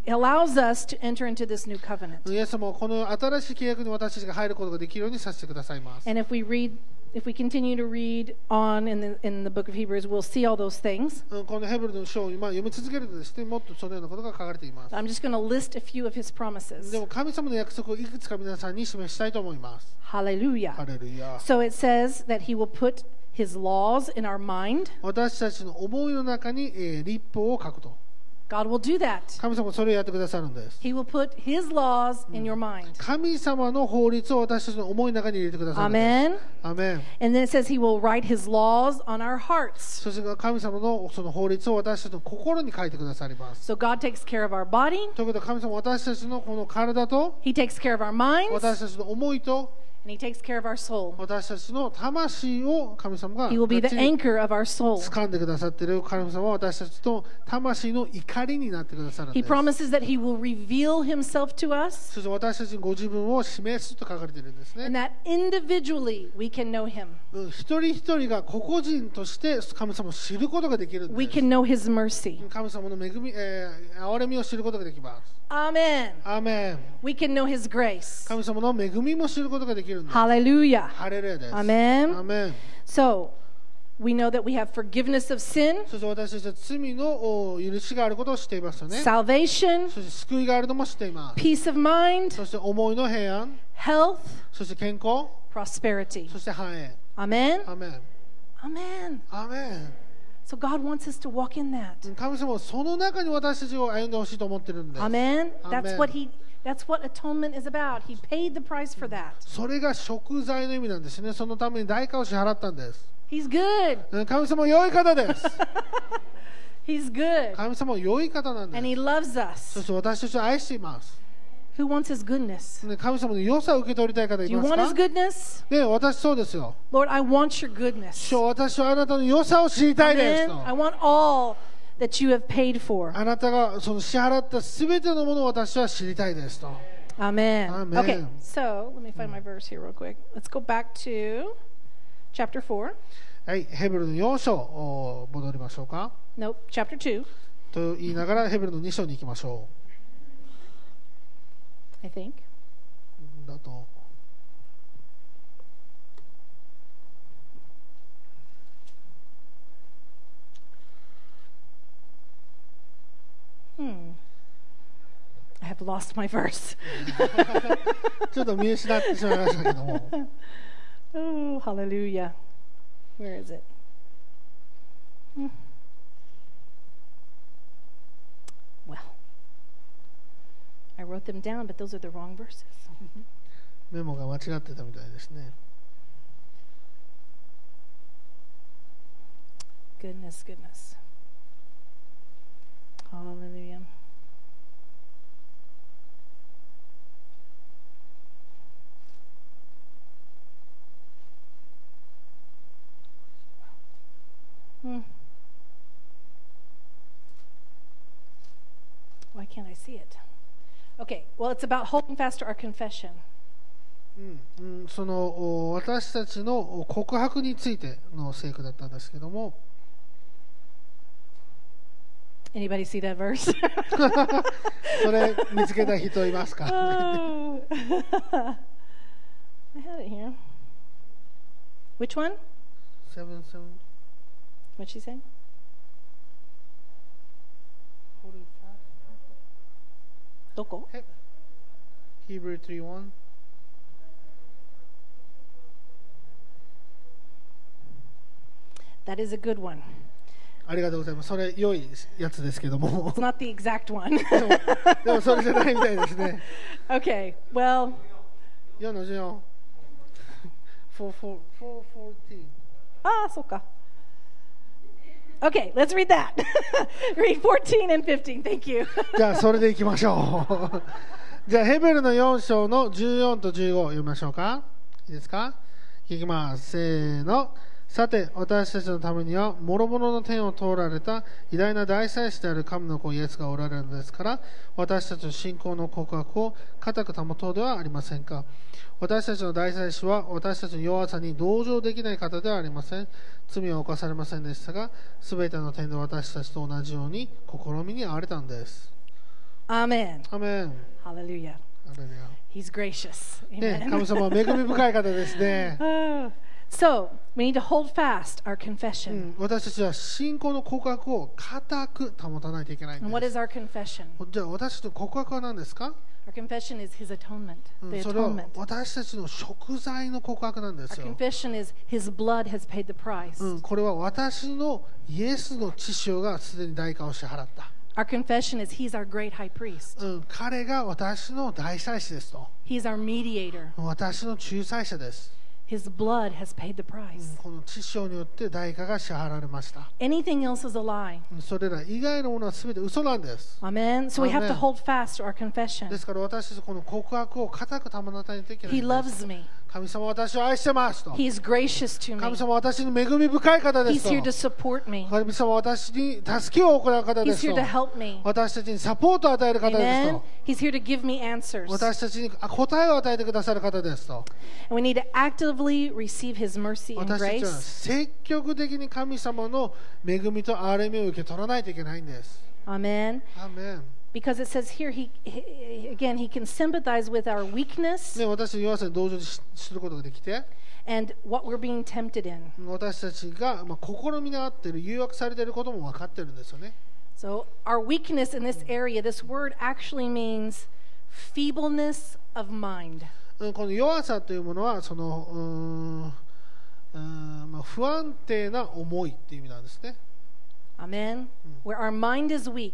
allows us to enter into this new covenant. イエス様はこの新しい契約に私たちが入ることができるようにさせてくださいます。And if we read if we continue to read on in the in the book of Hebrews, we'll see all those things. うんこのヘブルの書を今読み続けるとですね、もっとそのようなことが書かれています。 I'm just going to list a few of his promises. でも神様の約束をいくつか皆さんに示したいと思います。 Hallelujah. ハレルヤ。 So it says that he will put his laws in our mind. 私たちの思いの中に、えー立法を書くと。 神様はそれをやってくださるんです。神様の法律を私たちの思いの中に入れてくださいんで。そして神様の,その法律を私たちの心に書いてくださります。So、God takes care of いうことは神様私たちの,この体と He 私たちの思いと。And he takes care of our 私たちの魂を神様が掴んでくださってる神様は私たちの魂の怒りになってくださる。そして私たちにご自分を示すと書かれているんですね。That individually we can him. 一人一人が個々人として神様を知ることができるんです。We can know his mercy. 神様の恵み、えー、憐れみを知ることができます。Amen. アーメン We can know his grace. 神様の恵みも知ることができるんです。 Hallelujah. ハレルヤです。 Amen. アーメン So, we know that we have forgiveness of sin, そして私たちは罪のお許しがあることを知っていますよね。 salvation, そして救いがあるのも知っています。 peace of mind, そして思いの平安、 health, そして健康、 prosperity. そして繁栄。 Amen. アーメン。 Amen. アーメン。 So God wants us to walk in that. 神様はその中に私たちを歩んでほしいと思ってるんです。Amen. That's what he that's what atonement is about. He paid the price for that. それが食材の意味なんですね。そのために代価を支払ったんです。He's good. うん神様は良い方です。He's good. 神様は良い方なん And で he す。loves そ us. して私たちを愛しています。Who wants his goodness? ね神様の良さを受け取りたい方 Do い you ます want his か goodness? ね私そうですよ。 Lord, I want your goodness. 主よ私はあなたの良さを知りたいです Amen. と。 I want all that you have paid for. あなたがその支払ったすべてのものを私は知りたいですと。 Amen. Amen. Okay, so let me find my verse here real quick. Let's go back to chapter 4. はい、ヘブルの4章お戻りましょうか。 Nope, chapter 2, と言いながらヘブルの2章に行きましょ I think. う。だと。 Hmm. I have lost my verse. ちょっと見失ってしまいましたけども。 oh, hallelujah. Where is it? Hmm. I wrote them down, but those are the wrong verses. メモが間違ってたみたいですね。 Goodness, goodness. Hallelujah. Hmm. Why can't I see it? Okay, well, it's about holding fast to our confession. うん、そのお私たちのお告白についての聖句だったんですけども、 Anybody see that verse? それ見つけた人いますか Oh. I had it here. Which one? 7 7 What'd she say? Doko? Hebrew 3 1 That is a good one. ありがとうございますそれ良いやつですけども It's not the exact one. でもそれじゃないみたいですね okay, well, 4の14 4 4 4 14 ah, soka. Okay, let's read that. read 14 and 15. Thank you. じゃあそれでいきましょう じゃあヘベルの4章の14と15を読みましょうかいいですか？いきますせーのさて私たちのためには諸々の天を通られた偉大な大祭司である神の子イエスがおられるのですから私たちの信仰の告白を固く保とうではありませんか私たちの大祭司は私たちの弱さに同情できない方ではありません罪は犯されませんでしたが全ての点で私たちと同じように試みに遭われたんです Amen. アメン Hallelujah. アレルヤ He's gracious. ね.神様は恵み深い方ですね。Oh. So, we need to hold fast our う confession. ん、私たちは信仰の告白を固く保たないといけないん And what で is す。our confession? じゃあ私たちの告白は何ですか、Our confession is His atonement, うん the それは atonement. 私たちの食材の告白なんで Our すよ。confession is His blood has paid the price. うん、これは私のイエスの血潮がすでに代価を支払った。Our confession is He's our great high priest. うん、彼が私の大祭司ですと。He's our mediator. 私の仲裁者です。His blood has paid the うん price. この血潮によって代価が支払われました。Anything else is a lie. うんそれら以外のものは全て嘘なんです。Amen. So we have to Amen. hold fast to our confession. ですから私たちこの告白を固く保たないといけない He んです loves me. 神様は私を愛してますと He is gracious to 神 me. 様は私に恵み深い方で He's す here to と support me. 神様は私に助けを行う方で He's す here と to help me. 私たちにサポートを与える方です Amen. と He's here to give me answers. 私たちにあ答えを与えてくださる方ですと And we need to actively receive His mercy and 私たちは grace. 積極的に神様の恵みと憐れみを受け取らないといけないんです Amen. アーメン Because it says here, he, he again, He can sympathize with our weakness ね、私の弱さに同情しすることができて and what we're being tempted in. 私たちが、まあ、試みにあっている誘惑されていることも分かってるんですよね So, our weakness in this area, this word actually means feebleness of mind. うんこの弱さというものはそのうーんうーん、まあ、不安定な思いっていう意味なんですね。 Amen. Where our mind is weak,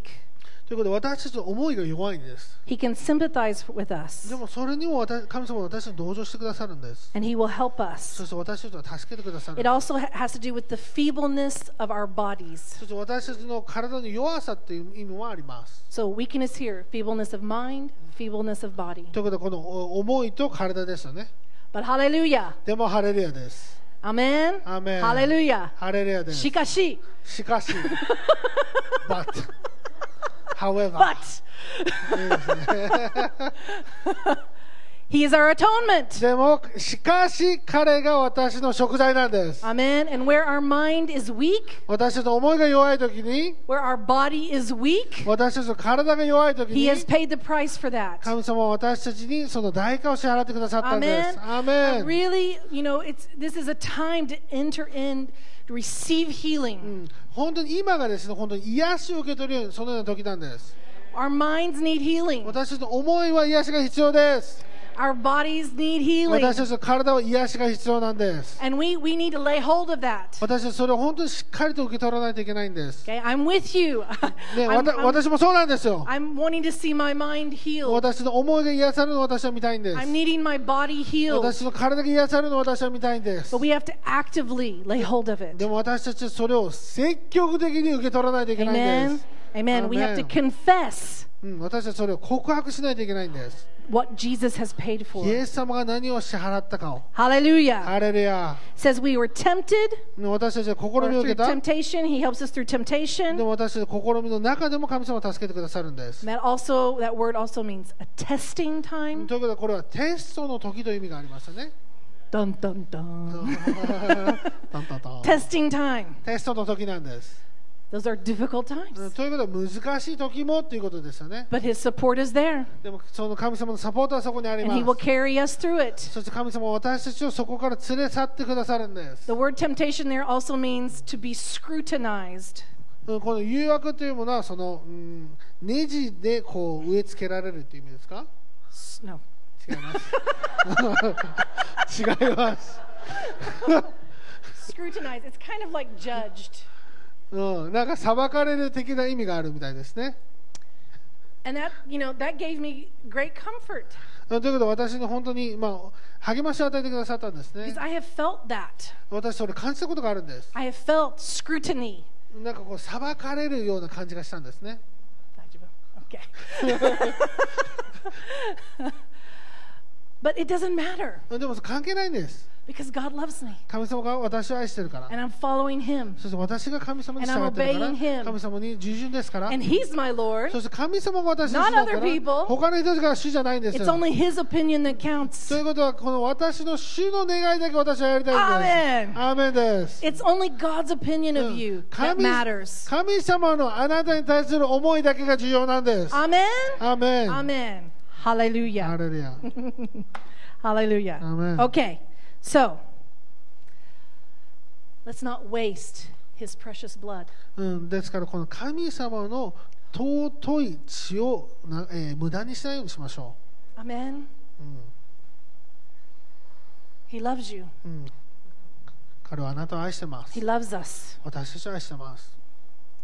ということで私たちの思いが弱いんです。 He can sympathize with us でもそれにも私神様は私に同情してくださるんです。 and He will help us. そして私たちを助けてくださるん It です。 also ha- has to do with the feebleness of our bodies. そして私たちの体の弱さっていう意味もあります。 So, weakness here, feebleness of mind, feebleness of body. ということでこのお思いと体ですよね。 But hallelujah. でもハレルヤです。 Amen. Amen. Hallelujah. Hallelujah. Shikashi. Shikashi. but. However. But. He is our atonement. でも、しかし彼が私の食材なんです。 Amen. And where our mind is weak, 私たちの思いが弱いときに、 where our body is weak, 私たちの体が弱いとき He に、 has paid the price for that. 神様は私たちにその代価を支払ってくださったんです。 Amen. アー And メン really, you know, it's this is a time to enter in, to receive healing. うん本当に今がですね、本当に癒しを受け取るように、そのような時なんです。 Our minds need healing. 私たちの思いは癒しが必要です。 Our bodies need healing. 私たちの体は癒しが必要なんです。 And we, we need to lay hold of that. 私たちそれを本当にしっかりと受け取らないといけないんです。 Okay, I'm with you. ね、 I'm, わた I'm- 私もそうなんですよ。 I'm wanting to see my mind healed. 私の思いが癒されるのを私は見たいんです。 I'm needing my body healed. 私の体が癒されるのを私は見たいんです。 But we have to actively lay hold of it. でも私たちはそれを積極的に受け取らないといけないん Amen. です。 Amen. We have to Amen. confess うん、私たちそれを告白しないといけないんです。What Jesus has paid for. イエス様が何を支払ったかを。ハレルヤ。ハレルヤ。says we were tempted. 私たちは試みを受けた。temptation. He helps us through temptation. でも私たちは試みの中でも神様を助けてくださるんです。that also that word also means a testing time. ということはこれはテストの時という意味がありますよね。ダンダンダン。ダンダンダン。testing time. テストの時なんです。Those are difficult うん times. ということは難しい時もということですよね。But His support is there, でもその神様のサポートはそこにあり and ま He will す。carry us through it. そして神様は私たちをそこから連れ去ってくださるんです。The word temptation there also means to be scrutinized. の誘惑というものはその、うん、ネジでこう植え付けられるという意味ですか S- No. 違います。違います。Scrutinized. It's kind of like judged. うん、なんか裁かれる的な意味があるみたいですね。And that, you know, that gave me great comfort うんということで私に本当に、まあ、励ましを与えてくださったんですね because。I have felt that. 私それ感じたことがあるんです。I have felt scrutiny. なんかこう裁かれるような感じがしたんですね。Okay. but it doesn't matter うんでも関係ないんです。神様が私を愛してるから。そして私が神様に従。順ですから。そして神様が私。他の人たちが主じゃないんです。ということはこの私の主の願いだけ私はやりたいんです。アーメンです。神様のあなたに対する思いだけが重要なんです。アーメン。アーメン。アーメン。ハレルヤ。ハレルヤ。アーメン。Okay. So let's not waste His precious blood. うん、ですからこの神様の尊い血をな、えー無駄にしないようにしましょ Amen. う、He loves you. うんうん、彼はあなたを愛してます He loves us. 私たちを愛してます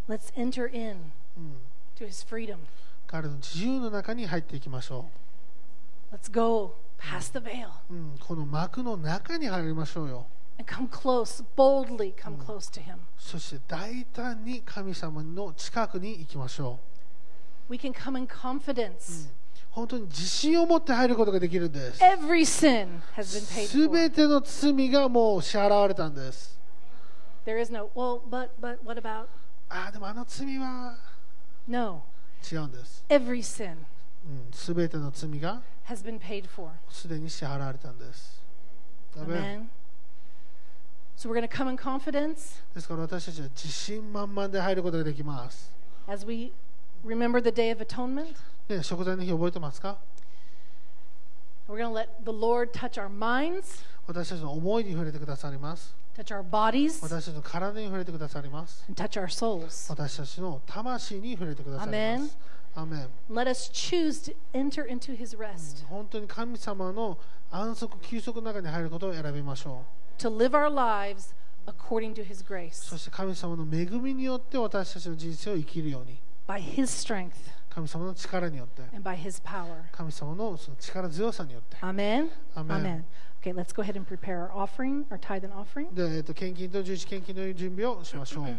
Let's enter in うん to His freedom. 彼の自由の中に入っていきましょ Let's go past the veil う、うん、この幕の中に入りましょうよ and come close, boldly come close to Him. そして大胆に神様の近くに行きましょ We can come in confidence. う本当に自信を持って入ることができるんです Every sin has been paid す for. べての罪がもう支払われたんです There is no, well, but, but, what about? ああでもあの罪は No. 違うんです Every sin すべての罪が has been paid for. すでに支払われたんです。Amen. So we're going to come in confidence ですから私たちは自信満々で入ることができます。as we remember the Day of Atonement. ね、食材の日覚えてますか We're going to let the Lord touch our minds, 私たちの思いに触れてくださります。touch our bodies, 私たちの体に触れてくださります。and touch our souls. 私たちの魂に触れてくださります。アメン Let us choose to enter into His rest, 本当に神様の安息、休息の中に入ることを選びましょ to live our lives according to His う。grace, そして神様の恵みによって私たちの人生を生きるように。by His strength 神様の力によって。and by His power. 神様のその力強さによって。Amen. Amen. Okay, let's go ahead and prepare our offering, our tithe and offering. で、えっと献金と十字献金の準備をしましょう。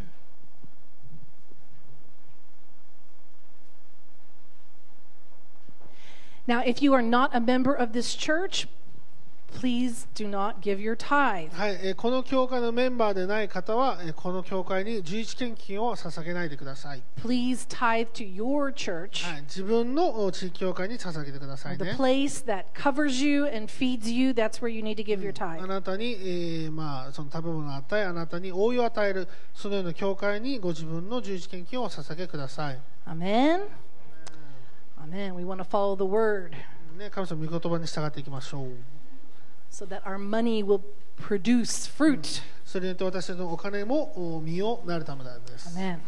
Now, if you are not a member of this church, please do not give your tithe. はい、えーこの教会のメンバーでない方は、えーこの教会に十一献金を捧げないでください。Please tithe to your church, はい、自分のお地域教会に捧げてください the ね。place that covers you and feeds you. That's where you need to give your あ tithe. なたに、えーまあ、その食べ物を与え、あなたに覆いを与える、そのような教会にご自分の十一献金をお捧げください。Amen. Amen. We want to follow the word ね、神様の御言葉に従っていきましょう。so that our money will produce fruit. それによって私のお金もお身をなるためなんです。Amen.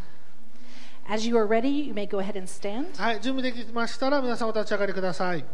As you are ready, you may go ahead and stand. はい、準備できましたら皆さんお立ち上がりください。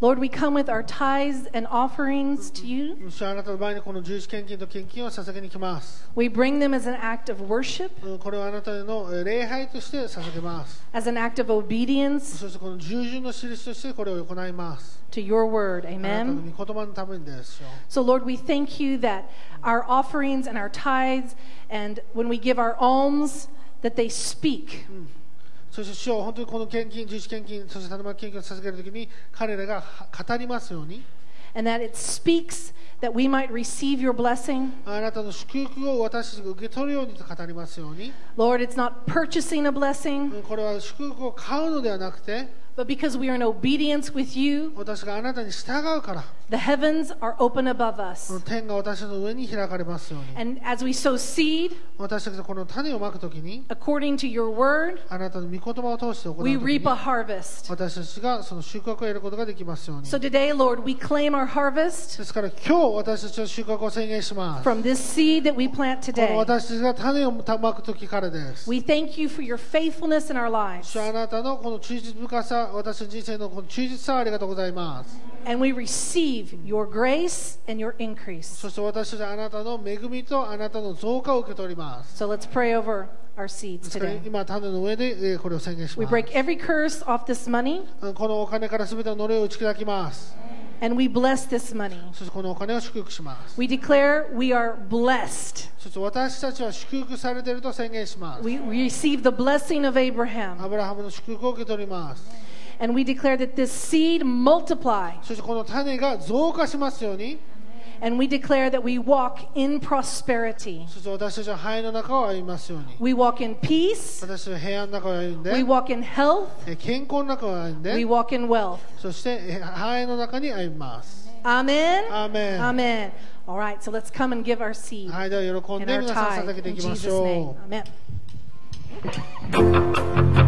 Lord, we come with our tithes and offerings to you. 主はあなたの前にこの十字献金と献金を捧げに来ます。 We bring them as an act of worship, うんこれはあなたへのえー礼拝として捧げます。 as an act of obedience そしてこの従順の印としてこれを行います。 to your word. あなたの Amen. 御言葉のためにですよ。 So, Lord, we thank you that our offerings and our tithes, and when we give our alms, that they speak. そして主は本当にこの献金、十字献金、そして種まき献金を捧げるときに彼らがは語りますように、And that it speaks that we might receive your blessing. あなたの祝福を私たちが受け取るようにと語りますように Lord, it's not purchasing a blessing, これは祝福を買うのではなくて but because we are in obedience with you, 私があなたに従うから the heavens are open above こ us. の天が私の上に開かれますように And as we sow seed 私たちがこの種をまくときに according to your word, あなたの御言葉を通して行うとき we に reap a harvest. 私たちがその収穫を得ることができますように So today, Lord, we claim our harvest ですから今日私たちは収穫を宣言しますこ from this seed that we plant の today. 私たちが種をまくときからです We thank you for your faithfulness in our lives. 主あなたのこの忠実深さ 私の人生のこの忠実さをありがとうございます And we receive your grace and your increase. そして私たちはあなたの恵みとあなたの増加を受け取ります So let's pray over our seeds today. 今種の上でえーこれを宣言し We ます break every curse off this money このお金から全ての呪いを打ち砕きます and we bless this money. そしてこのお金を祝福します We declare we are blessed. そして私たちは祝福されていると宣言します We we receive the blessing of Abraham. And we declare that this seed multiply. And we declare that we walk in prosperity. We walk in peace. We walk in health. We walk in wealth. Amen. Amen. Amen. All right, so let's come and give our seed. And our tithe. In Jesus' name. Amen.